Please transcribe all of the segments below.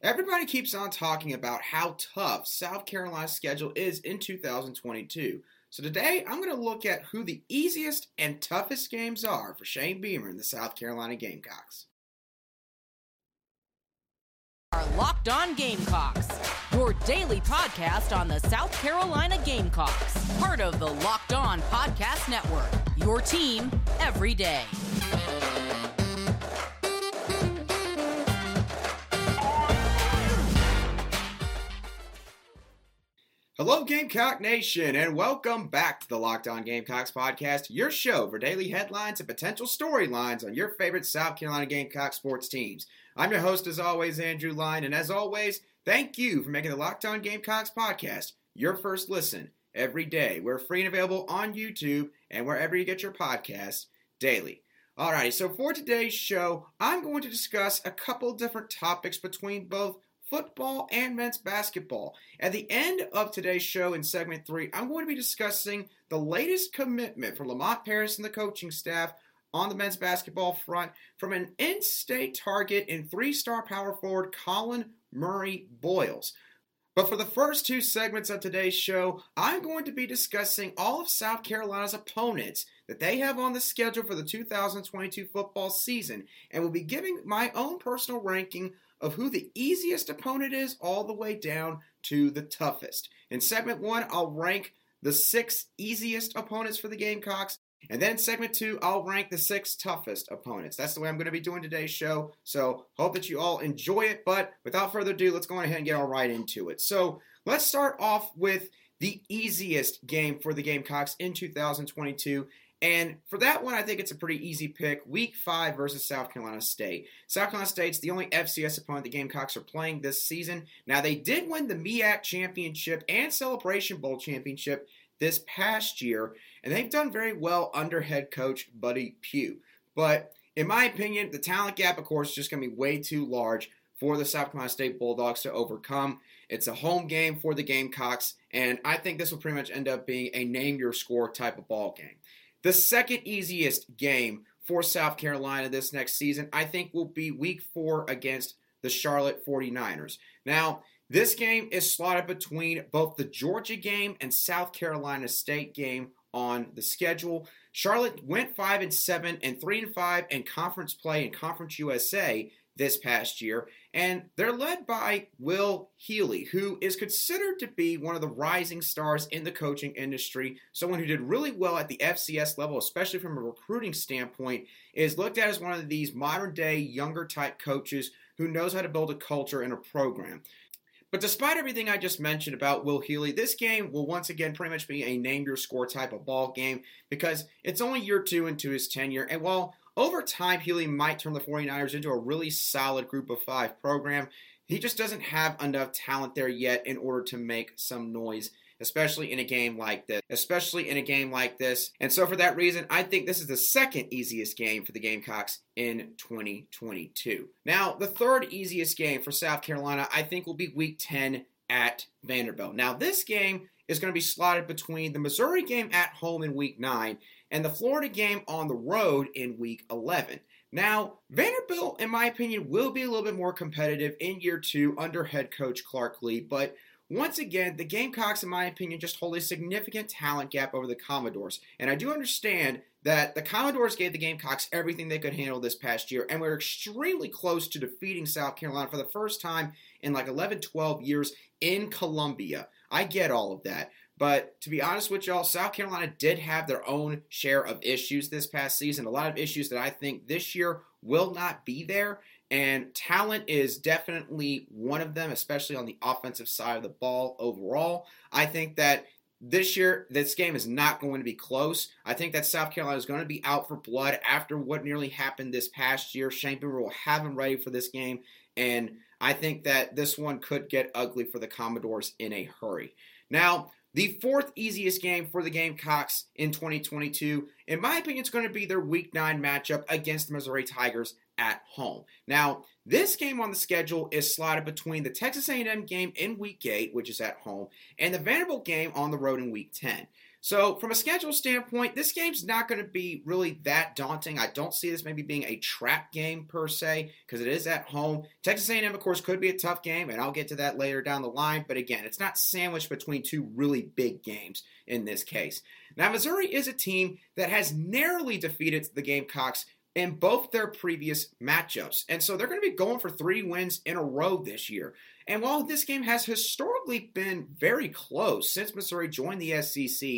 Everybody keeps on talking about how tough South Carolina's schedule is in 2022. So today I'm going to look at who the easiest and toughest games are for Shane Beamer and the South Carolina Gamecocks. Our Locked On Gamecocks, your daily podcast on the South Carolina Gamecocks, part of the Locked On Podcast Network. Your team every day. Hello, Gamecock Nation, and welcome back to the Locked On Gamecocks podcast, your show for daily headlines and potential storylines on your favorite South Carolina Gamecock sports teams. I'm your host, as always, Andrew Line, and as always, thank you for making the Locked On Gamecocks podcast your first listen every day. We're free and available on YouTube and wherever you get your podcasts daily. Alrighty, so for today's show, I'm going to discuss a couple different topics between both football, and men's basketball. At the end of today's show in segment three, I'm going to be discussing the latest commitment for Lamont Paris and the coaching staff on the men's basketball front from an in state target in three star power forward Collin Murray Boyles. But for the first two segments of today's show, I'm going to be discussing all of South Carolina's opponents that they have on the schedule for the 2022 football season and will be giving my own personal ranking of who the easiest opponent is all the way down to the toughest. In segment one, I'll rank the six easiest opponents for the Gamecocks. And then segment two, I'll rank the six toughest opponents. That's the way I'm going to be doing today's show. So hope that you all enjoy it. But without further ado, let's go ahead and get all right into it. So let's start off with the easiest game for the Gamecocks in 2022. And for that one, I think it's a pretty easy pick. Week five versus South Carolina State. South Carolina State's the only FCS opponent the Gamecocks are playing this season. Now, they did win the MEAC Championship and Celebration Bowl Championship this past year, and they've done very well under head coach Buddy Pough. But in my opinion, the talent gap, of course, is just going to be way too large for the South Carolina State Bulldogs to overcome. It's a home game for the Gamecocks, and I think this will pretty much end up being a name your score type of ball game. The second easiest game for South Carolina this next season, I think, will be week four against the Charlotte 49ers. Now, this game is slotted between both the Georgia game and South Carolina State game on the schedule. Charlotte went 5 and 7 and 3 and 5 in conference play in Conference USA this past year. And they're led by Will Healy, who is considered to be one of the rising stars in the coaching industry. Someone who did really well at the FCS level, especially from a recruiting standpoint, is looked at as one of these modern day, younger type coaches who knows how to build a culture and a program. But despite everything I just mentioned about Will Healy, this game will once again pretty much be a name your score type of ball game because it's only year two into his tenure. And while over time, Healy might turn the 49ers into a really solid group of five program. He just doesn't have enough talent there yet in order to make some noise especially in a game like this. Especially in a game like this. And so, for that reason, I think this is the second easiest game for the Gamecocks in 2022. Now, the third easiest game for South Carolina, I think, will be week 10 at Vanderbilt. Now, this game is going to be slotted between the Missouri game at home in week 9 and the Florida game on the road in week 11. Now, Vanderbilt, in my opinion, will be a little bit more competitive in year two under head coach Clark Lea, but once again, the Gamecocks, in my opinion, just hold a significant talent gap over the Commodores. And I do understand that the Commodores gave the Gamecocks everything they could handle this past year, and we're extremely close to defeating South Carolina for the first time in like 11, 12 years in Columbia. I get all of that. But to be honest with y'all, South Carolina did have their own share of issues this past season. A lot of issues that I think this year will not be there. And talent is definitely one of them, especially on the offensive side of the ball overall. I think that this year, this game is not going to be close. I think that South Carolina is going to be out for blood after what nearly happened this past year. Beamer will have them ready for this game. And I think that this one could get ugly for the Commodores in a hurry. Now, the fourth easiest game for the Gamecocks in 2022, in my opinion, is going to be their Week 9 matchup against the Missouri Tigers at home. Now, this game on the schedule is slotted between the Texas A&M game in Week 8, which is at home, and the Vanderbilt game on the road in Week 10. So, from a schedule standpoint, this game's not going to be really that daunting. I don't see this maybe being a trap game per se because it is at home. Texas A&M, of course, could be a tough game, and I'll get to that later down the line. But again, it's not sandwiched between two really big games in this case. Now, Missouri is a team that has narrowly defeated the Gamecocks in both their previous matchups. And so they're going to be going for three wins in a row this year. And while this game has historically been very close since Missouri joined the SEC,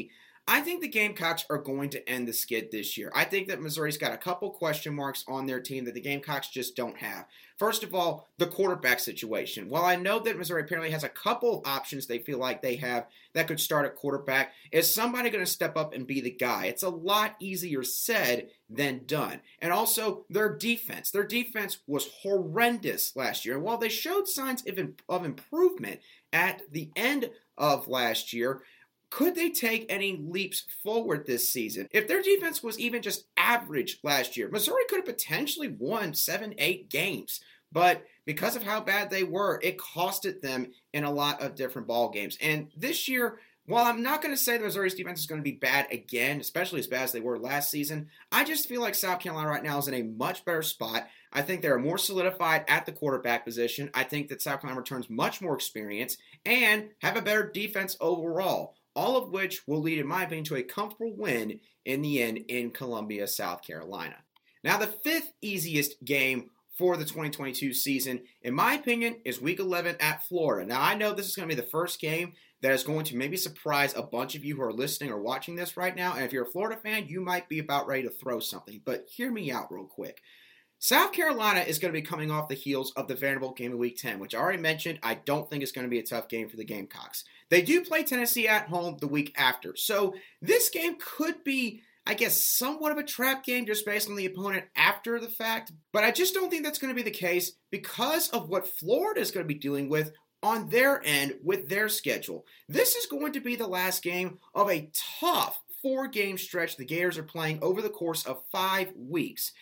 I think the Gamecocks are going to end the skid this year. I think that Missouri's got a couple question marks on their team that the Gamecocks just don't have. First of all, the quarterback situation. While I know that Missouri apparently has a couple of options they feel like they have that could start at quarterback, is somebody going to step up and be the guy? It's a lot easier said than done. And also, their defense. Their defense was horrendous last year. And while they showed signs of, of improvement at the end of last year, could they take any leaps forward this season? If their defense was even just average last year, Missouri could have potentially won seven, eight games. But because of how bad they were, it costed them in a lot of different ball games. And this year, while I'm not going to say the Missouri's defense is going to be bad again, especially as bad as they were last season, I just feel like South Carolina right now is in a much better spot. I think they're more solidified at the quarterback position. I think that South Carolina returns much more experience and have a better defense overall all of which will lead, in my opinion, to a comfortable win in the end in Columbia, South Carolina. Now, the fifth easiest game for the 2022 season, in my opinion, is week 11 at Florida. Now, I know this is going to be the first game that is going to maybe surprise a bunch of you who are listening or watching this right now. And if you're a Florida fan, you might be about ready to throw something. But hear me out real quick. South Carolina is going to be coming off the heels of the Vanderbilt game in Week 10, which I already mentioned. I don't think it's going to be a tough game for the Gamecocks. They do play Tennessee at home the week after, so this game could be, I guess, somewhat of a trap game just based on the opponent after the fact. But I just don't think that's going to be the case because of what Florida is going to be dealing with on their end with their schedule. This is going to be the last game of a tough four game stretch the Gators are playing over the course of five weeks.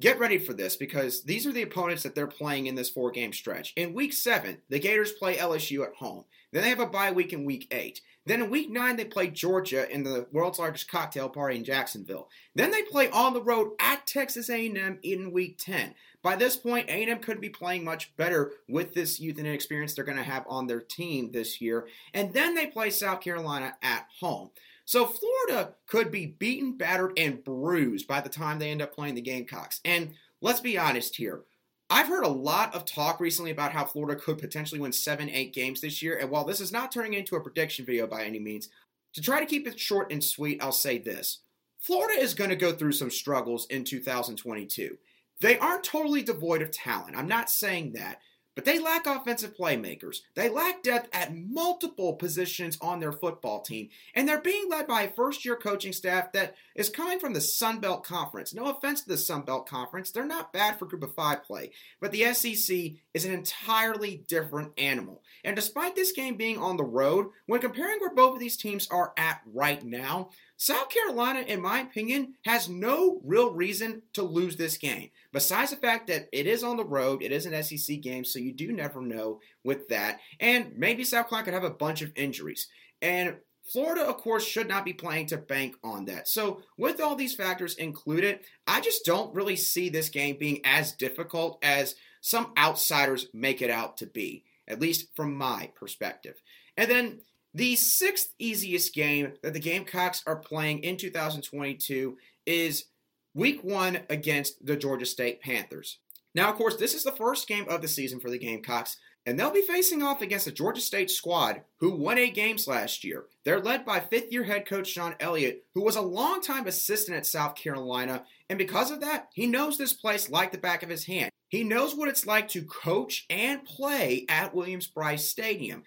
Get ready for this because these are the opponents that they're playing in this four game stretch. In week seven, the Gators play LSU at home. Then they have a bye week in week eight. Then in week nine, they play Georgia in the world's largest cocktail party in Jacksonville. Then they play on the road at Texas A&M in week 10. By this point, A&M could be playing much better with this youth and experience they're going to have on their team this year. And then they play South Carolina at home. So Florida could be beaten, battered, and bruised by the time they end up playing the Gamecocks. And let's be honest here. I've heard a lot of talk recently about how Florida could potentially win seven, eight games this year. And while this is not turning into a prediction video by any means, to try to keep it short and sweet, I'll say this Florida is going to go through some struggles in 2022. They aren't totally devoid of talent. I'm not saying that. But they lack offensive playmakers. They lack depth at multiple positions on their football team. And they're being led by a first year coaching staff that is coming from the Sun Belt Conference. No offense to the Sun Belt Conference, they're not bad for group of five play. But the SEC is an entirely different animal. And despite this game being on the road, when comparing where both of these teams are at right now, South Carolina, in my opinion, has no real reason to lose this game. Besides the fact that it is on the road, it is an SEC game, so you do never know with that. And maybe South Carolina could have a bunch of injuries. And Florida, of course, should not be playing to bank on that. So, with all these factors included, I just don't really see this game being as difficult as some outsiders make it out to be, at least from my perspective. And then the sixth easiest game that the Gamecocks are playing in 2022 is week one against the Georgia State Panthers. Now, of course, this is the first game of the season for the Gamecocks, and they'll be facing off against the Georgia State squad who won eight games last year. They're led by fifth year head coach Shawn Elliott, who was a longtime assistant at South Carolina, and because of that, he knows this place like the back of his hand. He knows what it's like to coach and play at Williams-Brice Stadium.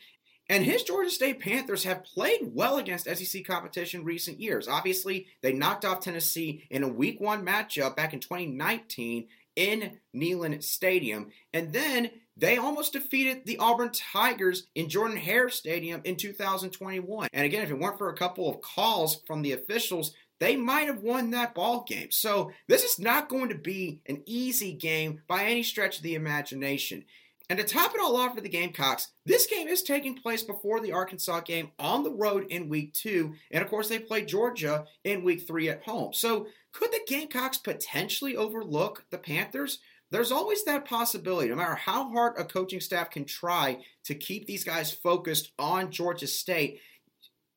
And his Georgia State Panthers have played well against SEC competition recent years. Obviously, they knocked off Tennessee in a week one matchup back in 2019 in Neyland Stadium. And then they almost defeated the Auburn Tigers in Jordan Hare Stadium in 2021. And again, if it weren't for a couple of calls from the officials, they might have won that ball game. So this is not going to be an easy game by any stretch of the imagination. And to top it all off for the Gamecocks, this game is taking place before the Arkansas game on the road in week two. And of course, they play Georgia in week three at home. So could the Gamecocks potentially overlook the Panthers? There's always that possibility, no matter how hard a coaching staff can try to keep these guys focused on Georgia State.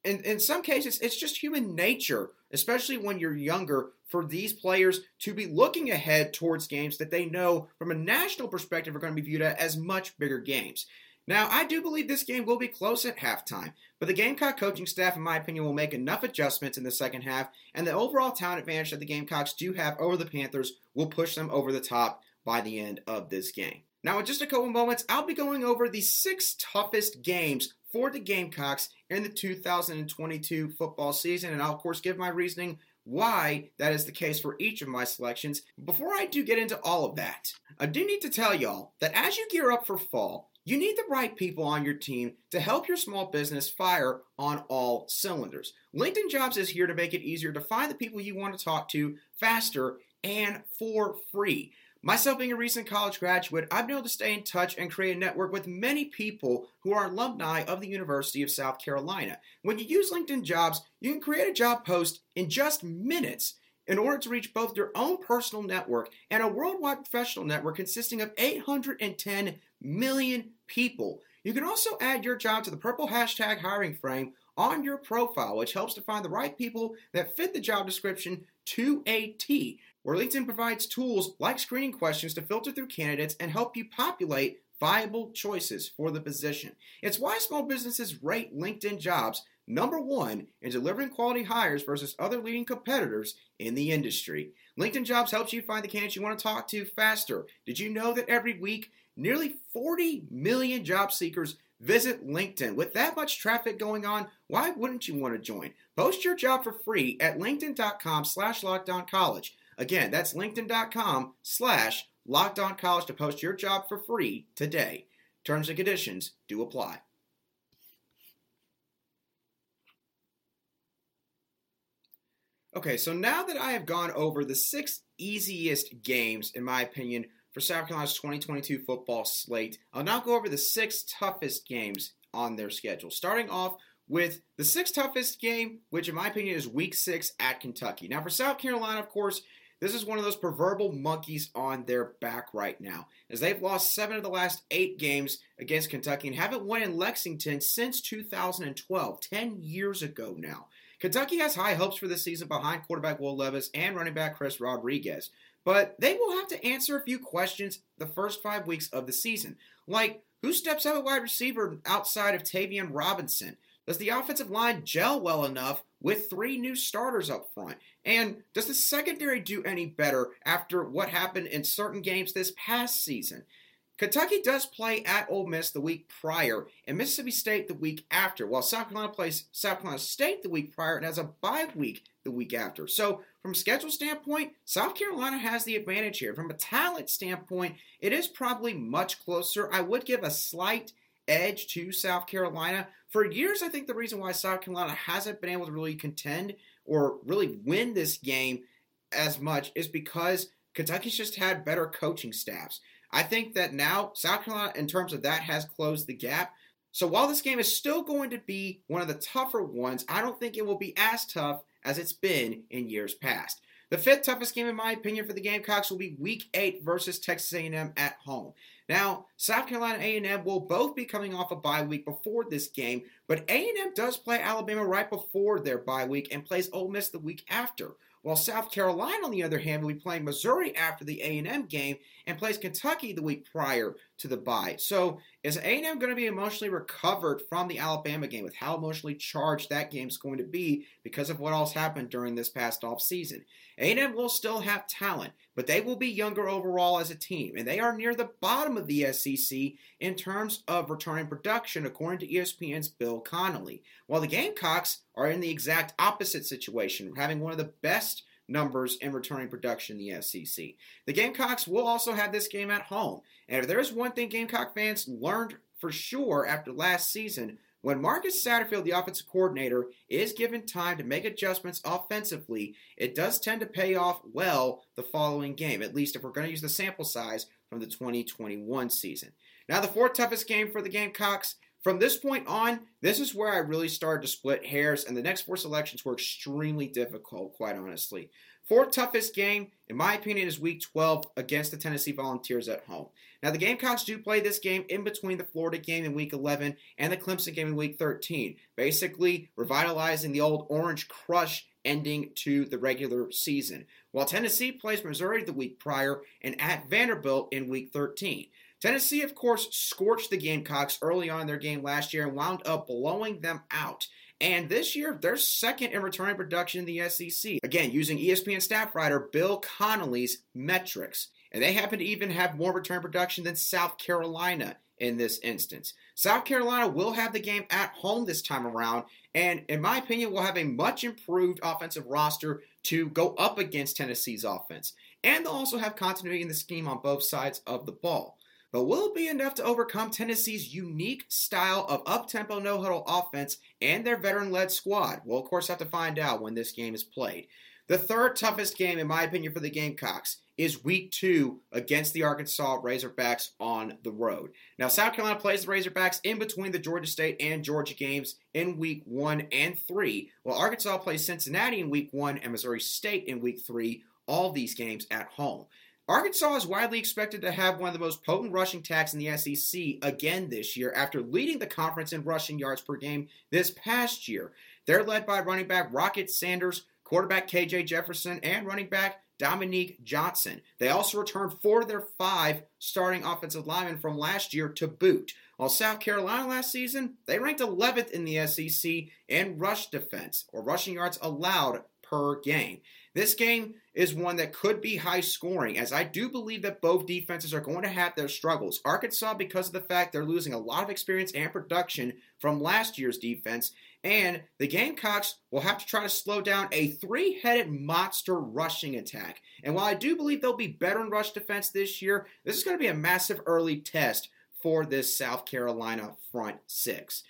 In, in some cases, it's just human nature, especially when you're younger, for these players to be looking ahead towards games that they know from a national perspective are going to be viewed as much bigger games. Now, I do believe this game will be close at halftime, but the Gamecock coaching staff, in my opinion, will make enough adjustments in the second half, and the overall talent advantage that the Gamecocks do have over the Panthers will push them over the top by the end of this game. Now, in just a couple moments, I'll be going over the six toughest games for the Gamecocks in the 2022 football season, and I'll, of course, give my reasoning why that is the case for each of my selections. Before I do get into all of that, I do need to tell y'all that as you gear up for fall, you need the right people on your team to help your small business fire on all cylinders. LinkedIn Jobs is here to make it easier to find the people you want to talk to faster and for free. Myself being a recent college graduate, I've been able to stay in touch and create a network with many people who are alumni of the University of South Carolina. When you use LinkedIn Jobs, you can create a job post in just minutes in order to reach both your own personal network and a worldwide professional network consisting of 810 million people. You can also add your job to the purple hashtag hiring frame on your profile, which helps to find the right people that fit the job description to a T where LinkedIn provides tools like screening questions to filter through candidates and help you populate viable choices for the position. It's why small businesses rate LinkedIn jobs number one in delivering quality hires versus other leading competitors in the industry. LinkedIn Jobs helps you find the candidates you want to talk to faster. Did you know that every week, nearly 40 million job seekers visit LinkedIn? With that much traffic going on, why wouldn't you want to join? Post your job for free at linkedin.com slash college. Again, that's linkedin.com slash locked on college to post your job for free today. Terms and conditions do apply. Okay, so now that I have gone over the six easiest games, in my opinion, for South Carolina's 2022 football slate, I'll now go over the six toughest games on their schedule. Starting off with the sixth toughest game, which in my opinion is week six at Kentucky. Now, for South Carolina, of course, this is one of those proverbial monkeys on their back right now, as they've lost seven of the last eight games against Kentucky and haven't won in Lexington since 2012, 10 years ago now. Kentucky has high hopes for this season behind quarterback Will Levis and running back Chris Rodriguez, but they will have to answer a few questions the first five weeks of the season, like who steps up at wide receiver outside of Tayvion Robinson? Does the offensive line gel well enough with three new starters up front? And does the secondary do any better after what happened in certain games this past season? Kentucky does play at Ole Miss the week prior and Mississippi State the week after, while South Carolina plays South Carolina State the week prior and has a bye week the week after. So, from a schedule standpoint, South Carolina has the advantage here. From a talent standpoint, it is probably much closer. I would give a slight edge to South Carolina. For years, I think the reason why South Carolina hasn't been able to really contend or really win this game as much is because Kentucky's just had better coaching staffs. I think that now South Carolina, in terms of that, has closed the gap. So while this game is still going to be one of the tougher ones, I don't think it will be as tough as it's been in years past. The fifth toughest game, in my opinion, for the Gamecocks will be Week 8 versus Texas A&M at home. Now, South Carolina A&M will both be coming off a bye week before this game, but A&M does play Alabama right before their bye week and plays Ole Miss the week after. While South Carolina, on the other hand, will be playing Missouri after the A&M game and plays Kentucky the week prior to the bye. So is A&M going to be emotionally recovered from the Alabama game with how emotionally charged that game is going to be because of what else happened during this past off season? A&M will still have talent, but they will be younger overall as a team, and they are near the bottom of the SEC in terms of returning production, according to ESPN's Bill Connelly. While the Gamecocks are in the exact opposite situation, having one of the best numbers in returning production in the SEC. The Gamecocks will also have this game at home. And if there's one thing Gamecock fans learned for sure after last season, when Marcus Satterfield, the offensive coordinator, is given time to make adjustments offensively, it does tend to pay off well the following game, at least if we're going to use the sample size from the 2021 season. Now, the fourth toughest game for the Gamecocks. From this point on, this is where I really started to split hairs, and the next four selections were extremely difficult, quite honestly. Fourth toughest game, in my opinion, is week 12 against the Tennessee Volunteers at home. Now, the Gamecocks do play this game in between the Florida game in week 11 and the Clemson game in week 13, basically revitalizing the old Orange Crush ending to the regular season. While Tennessee plays Missouri the week prior and at Vanderbilt in week 13. Tennessee, of course, scorched the Gamecocks early on in their game last year and wound up blowing them out. And this year, they're second in returning production in the SEC. Again, using ESPN staff writer Bill Connelly's metrics. And they happen to even have more return production than South Carolina in this instance. South Carolina will have the game at home this time around, and in my opinion, will have a much improved offensive roster to go up against Tennessee's offense. And they'll also have continuity in the scheme on both sides of the ball. But will it be enough to overcome Tennessee's unique style of up tempo, no huddle offense and their veteran led squad? We'll, of course, have to find out when this game is played. The third toughest game, in my opinion, for the Gamecocks is week two against the Arkansas Razorbacks on the road. Now, South Carolina plays the Razorbacks in between the Georgia State and Georgia games in week one and three, while Arkansas plays Cincinnati in week one and Missouri State in week three, all these games at home. Arkansas is widely expected to have one of the most potent rushing attacks in the SEC again this year after leading the conference in rushing yards per game this past year. They're led by running back Rocket Sanders, quarterback KJ Jefferson, and running back Dominique Johnson. They also returned four of their five starting offensive linemen from last year to boot. While South Carolina last season, they ranked 11th in the SEC in rush defense, or rushing yards allowed per game. This game is one that could be high scoring, as I do believe that both defenses are going to have their struggles. Arkansas, because of the fact they're losing a lot of experience and production from last year's defense, and the Gamecocks will have to try to slow down a three headed monster rushing attack. And while I do believe they'll be better in rush defense this year, this is going to be a massive early test for this South Carolina front six.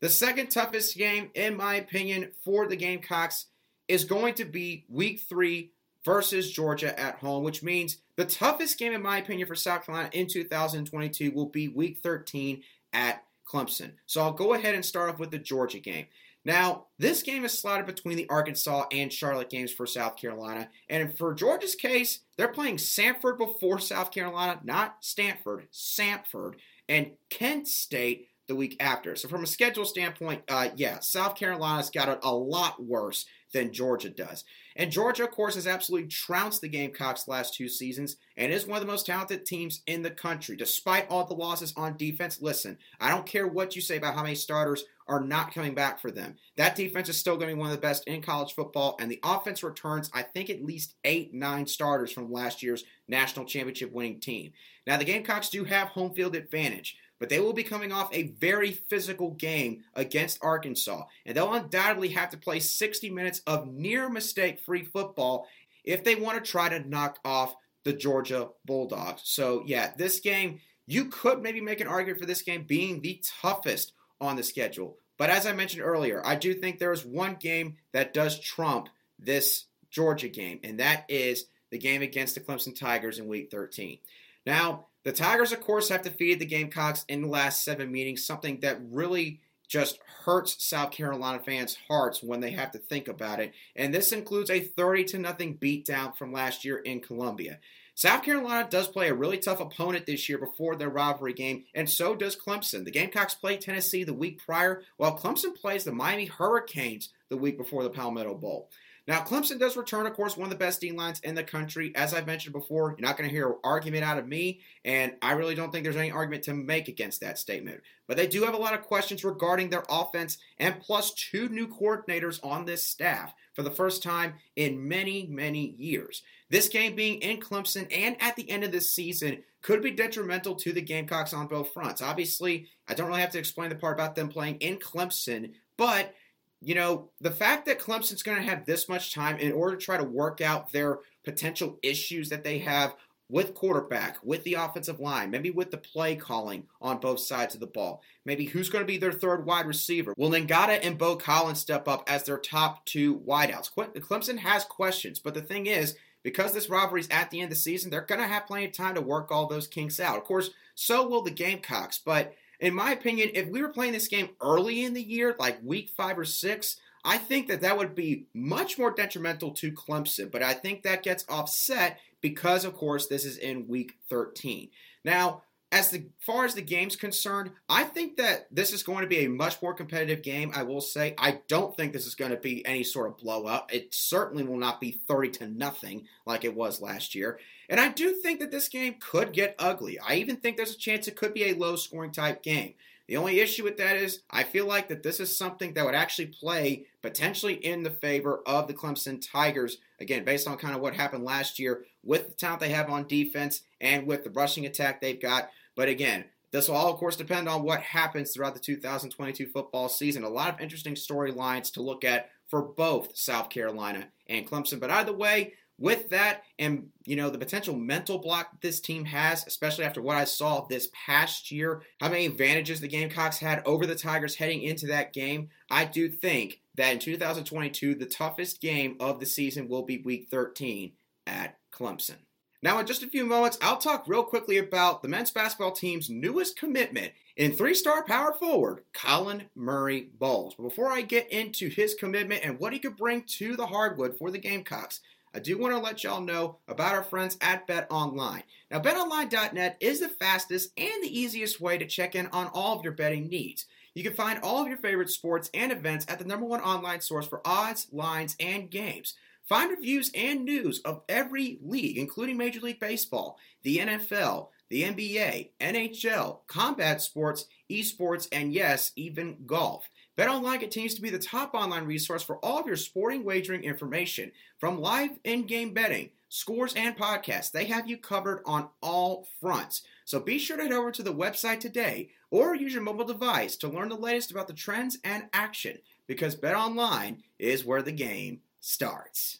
The second toughest game, in my opinion, for the Gamecocks is going to be week three versus Georgia at home, which means the toughest game, in my opinion, for South Carolina in 2022 will be week 13 at Clemson. So I'll go ahead and start off with the Georgia game. Now, this game is slotted between the Arkansas and Charlotte games for South Carolina. And for Georgia's case, they're playing Samford before South Carolina, not Stanford, Samford, and Kent State the week after. So, from a schedule standpoint, uh, yeah, South Carolina's got it a lot worse than Georgia does. And Georgia, of course, has absolutely trounced the Gamecocks last two seasons and is one of the most talented teams in the country. Despite all the losses on defense, listen, I don't care what you say about how many starters are not coming back for them. That defense is still going to be one of the best in college football, and the offense returns, I think, at least eight, nine starters from last year's national championship winning team. Now, the Gamecocks do have home field advantage but they will be coming off a very physical game against Arkansas, and they'll undoubtedly have to play 60 minutes of near mistake free football if they want to try to knock off the Georgia Bulldogs. So, yeah, this game, you could maybe make an argument for this game being the toughest on the schedule. But as I mentioned earlier, I do think there is one game that does trump this Georgia game, and that is the game against the Clemson Tigers in Week 13. Now, the Tigers, of course, have defeated the Gamecocks in the last seven meetings, something that really just hurts South Carolina fans' hearts when they have to think about it. And this includes a 30 to nothing beatdown from last year in Columbia. South Carolina does play a really tough opponent this year before their rivalry game, and so does Clemson. The Gamecocks play Tennessee the week prior, while Clemson plays the Miami Hurricanes the week before the Palmetto Bowl. Now, Clemson does return, of course, one of the best D lines in the country. As I've mentioned before, you're not going to hear an argument out of me, and I really don't think there's any argument to make against that statement. But they do have a lot of questions regarding their offense, and plus two new coordinators on this staff for the first time in many, many years. This game being in Clemson and at the end of this season could be detrimental to the Gamecocks on both fronts. Obviously, I don't really have to explain the part about them playing in Clemson, but you know, the fact that Clemson's going to have this much time in order to try to work out their potential issues that they have with quarterback, with the offensive line, maybe with the play calling on both sides of the ball. Maybe who's going to be their third wide receiver? Will Ngata and Beaux Collins step up as their top two wideouts? Clemson has questions, but the thing is, because this rivalry is at the end of the season, they're going to have plenty of time to work all those kinks out. Of course, so will the Gamecocks. But in my opinion, if we were playing this game early in the year, like week five or six, I think that that would be much more detrimental to Clemson. But I think that gets offset because, of course, this is in week 13. Now, as the, far as the game's concerned, I think that this is going to be a much more competitive game. I will say I don't think this is going to be any sort of blowout. It certainly will not be 30 to nothing like it was last year. And I do think that this game could get ugly. I even think there's a chance it could be a low scoring type game. The only issue with that is I feel like that this is something that would actually play potentially in the favor of the Clemson Tigers. Again, based on kind of what happened last year with the talent they have on defense and with the rushing attack they've got. But again, this will all, of course, depend on what happens throughout the 2022 football season. A lot of interesting storylines to look at for both South Carolina and Clemson. But either way, with that and you know the potential mental block this team has especially after what i saw this past year how many advantages the gamecocks had over the tigers heading into that game i do think that in 2022 the toughest game of the season will be week 13 at clemson now in just a few moments i'll talk real quickly about the men's basketball team's newest commitment in three-star power forward Collin Murray Boyles. But before I get into his commitment and what he could bring to the hardwood for the Gamecocks, I do want to let y'all know about our friends at Bet Online. Now, betonline.net is the fastest and the easiest way to check in on all of your betting needs. You can find all of your favorite sports and events at the number one online source for odds, lines, and games. Find reviews and news of every league, including Major League Baseball, the NFL, the NBA, NHL, combat sports, esports, and yes, even golf. BetOnline continues to be the top online resource for all of your sporting wagering information, from live in-game betting, scores, and podcasts. They have you covered on all fronts. So be sure to head over to the website today or use your mobile device to learn the latest about the trends and action because BetOnline is where the game starts.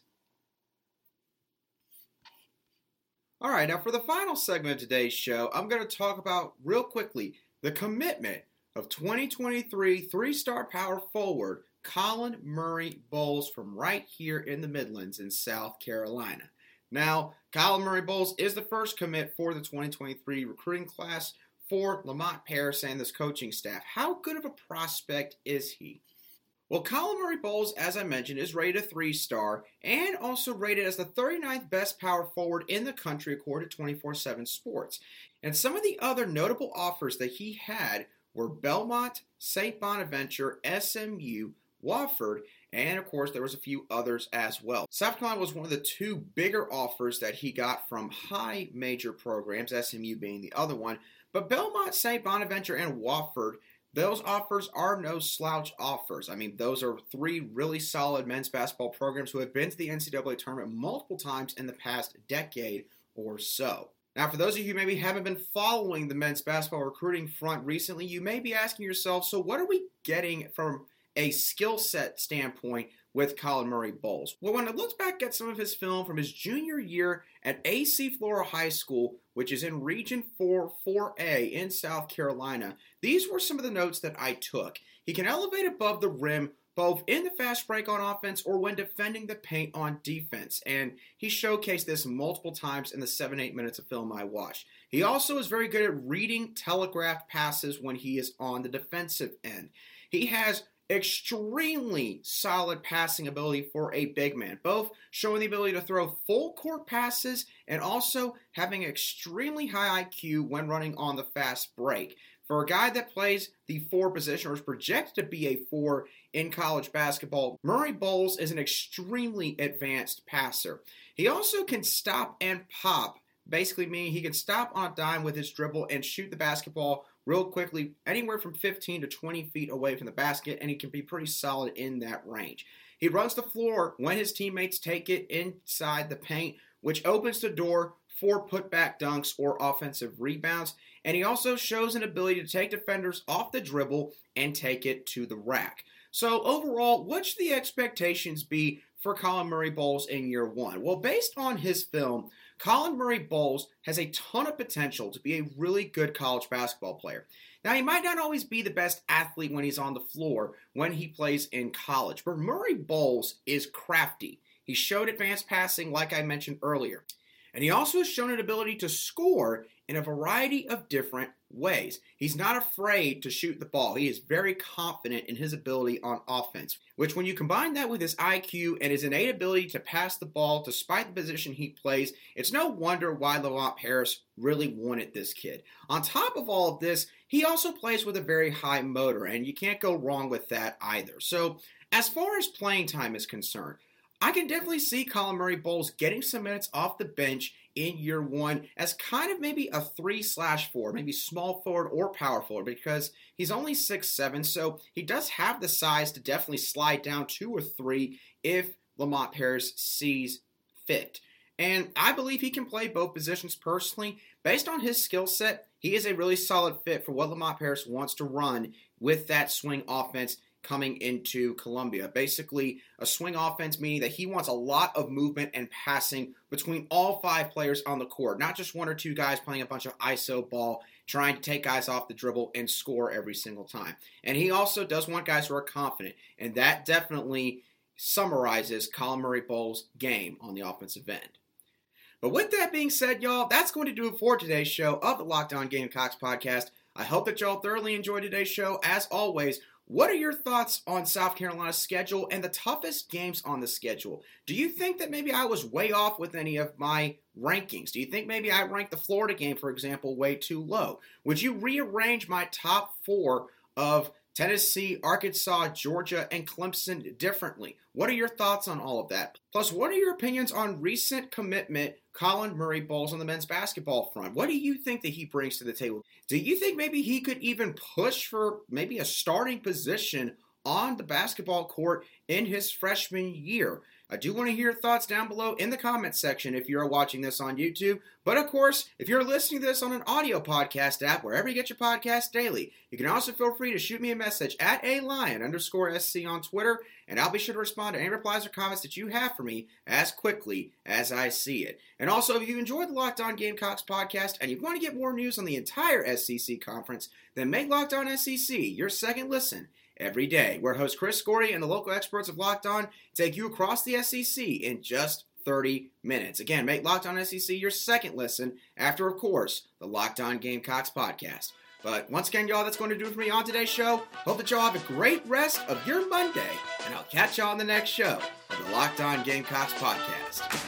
All right, now for the final segment of today's show, I'm going to talk about real quickly the commitment of 2023 three star power forward Collin Murray Boyles from right here in the Midlands in South Carolina. Now, Collin Murray Boyles is the first commit for the 2023 recruiting class for Lamont Paris and this coaching staff. How good of a prospect is he? Well, Murray Boyles, as I mentioned, is rated a three star and also rated as the 39th best power forward in the country according to 24 7 Sports. And some of the other notable offers that he had were Belmont, St. Bonaventure, SMU, Wofford, and of course there was a few others as well. South Carolina was one of the two bigger offers that he got from high major programs, SMU being the other one. But Belmont, St. Bonaventure, and Wofford, those offers are no slouch offers. I mean, those are three really solid men's basketball programs who have been to the NCAA tournament multiple times in the past decade or so. Now, for those of you who maybe haven't been following the men's basketball recruiting front recently, you may be asking yourself, so what are we getting from a skill set standpoint with Collin Murray Boyles? Well, when I looked back at some of his film from his junior year at AC Flora High School, which is in Region 4 4A in South Carolina, these were some of the notes that I took. He can elevate above the rim both in the fast break on offense or when defending the paint on defense. And he showcased this multiple times in the 7 8 minutes of film I watched. He also is very good at reading telegraphed passes when he is on the defensive end. He has extremely solid passing ability for a big man, both showing the ability to throw full court passes and also having extremely high IQ when running on the fast break. For a guy that plays the four position or is projected to be a four in college basketball, Murray Boyles is an extremely advanced passer. He also can stop and pop, basically meaning he can stop on a dime with his dribble and shoot the basketball real quickly, anywhere from 15 to 20 feet away from the basket, and he can be pretty solid in that range. He runs the floor when his teammates take it inside the paint, which opens the door for putback dunks or offensive rebounds. And he also shows an ability to take defenders off the dribble and take it to the rack. So, overall, what should the expectations be for Collin Murray Boyles in year one? Well, based on his film, Collin Murray Boyles has a ton of potential to be a really good college basketball player. Now, he might not always be the best athlete when he's on the floor when he plays in college, but Murray Boyles is crafty. He showed advanced passing, like I mentioned earlier. And he also has shown an ability to score in a variety of different ways. He's not afraid to shoot the ball. He is very confident in his ability on offense, which, when you combine that with his IQ and his innate ability to pass the ball despite the position he plays, it's no wonder why Lamont Paris really wanted this kid. On top of all of this, he also plays with a very high motor, and you can't go wrong with that either. So, as far as playing time is concerned, I can definitely see Collin Murray Boyles getting some minutes off the bench in year one as kind of maybe a three slash four, maybe small forward or power forward because he's only six seven, so he does have the size to definitely slide down two or three if Lamont Paris sees fit. And I believe he can play both positions personally. Based on his skill set, he is a really solid fit for what Lamont Paris wants to run with that swing offense coming into Columbia. Basically, a swing offense, meaning that he wants a lot of movement and passing between all five players on the court, not just one or two guys playing a bunch of ISO ball, trying to take guys off the dribble and score every single time. And he also does want guys who are confident, and that definitely summarizes Collin Murray Boyles' game on the offensive end. But with that being said, y'all, that's going to do it for today's show of the Locked On Gamecocks podcast. I hope that y'all thoroughly enjoyed today's show. As always, what are your thoughts on South Carolina's schedule and the toughest games on the schedule? Do you think that maybe I was way off with any of my rankings? Do you think maybe I ranked the Florida game, for example, way too low? Would you rearrange my top four of Tennessee, Arkansas, Georgia, and Clemson differently? What are your thoughts on all of that? Plus, what are your opinions on recent commitment Collin Murray Boyles on the men's basketball front? What do you think that he brings to the table? Do you think maybe he could even push for maybe a starting position on the basketball court in his freshman year? I do want to hear your thoughts down below in the comments section if you're watching this on YouTube. But of course, if you're listening to this on an audio podcast app, wherever you get your podcast daily, you can also feel free to shoot me a message at a lion underscore SC on Twitter, and I'll be sure to respond to any replies or comments that you have for me as quickly as I see it. And also, if you enjoyed the Locked On Gamecocks podcast and you want to get more news on the entire SEC conference, then make Locked On SEC your second listen every day, where host Chris Gordy and the local experts of Locked On take you across the SEC in just 30 minutes. Again, make Locked On SEC your second listen after, of course, the Locked On Gamecocks podcast. But once again, y'all, that's going to do it for me on today's show. Hope that y'all have a great rest of your Monday, and I'll catch y'all on the next show of the Locked On Gamecocks podcast.